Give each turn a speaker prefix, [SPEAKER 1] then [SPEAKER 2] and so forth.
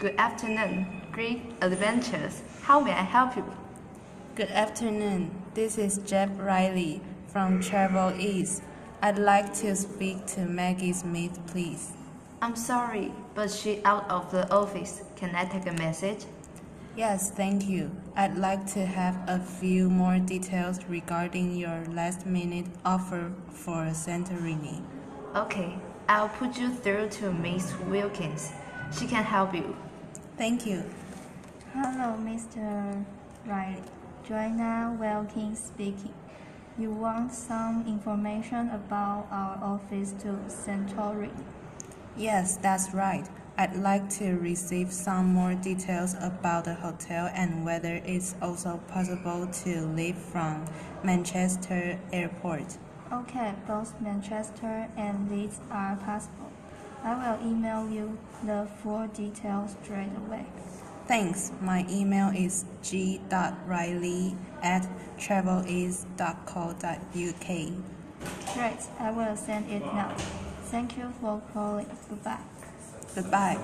[SPEAKER 1] Good afternoon. Great adventures. How may I help you?
[SPEAKER 2] Good afternoon. This is Jeff Riley from Travel East. I'd like to speak to Maggie Smith, please.
[SPEAKER 1] I'm sorry, but she out of the office. Can I take a message?
[SPEAKER 2] Yes, thank you. I'd like to have a few more details regarding your last minute offer for Santorini.
[SPEAKER 1] Okay, I'll put you through to Miss Wilkins. She can help you.
[SPEAKER 2] Thank you.
[SPEAKER 3] Hello, Mr. Riley. Joanna Wilkins speaking. You want some information about our office to Santorini?
[SPEAKER 2] Yes, that's right. I'd like to receive some more details about the hotel and whether it's also possible to leave from Manchester Airport.
[SPEAKER 3] Okay, both Manchester and Leeds are possible. I will email you the full details straight away.
[SPEAKER 2] Thanks. My email is g.riley at traveleast.co.uk.
[SPEAKER 3] Great, I will send it now. Thank you for calling. Goodbye.
[SPEAKER 2] Goodbye.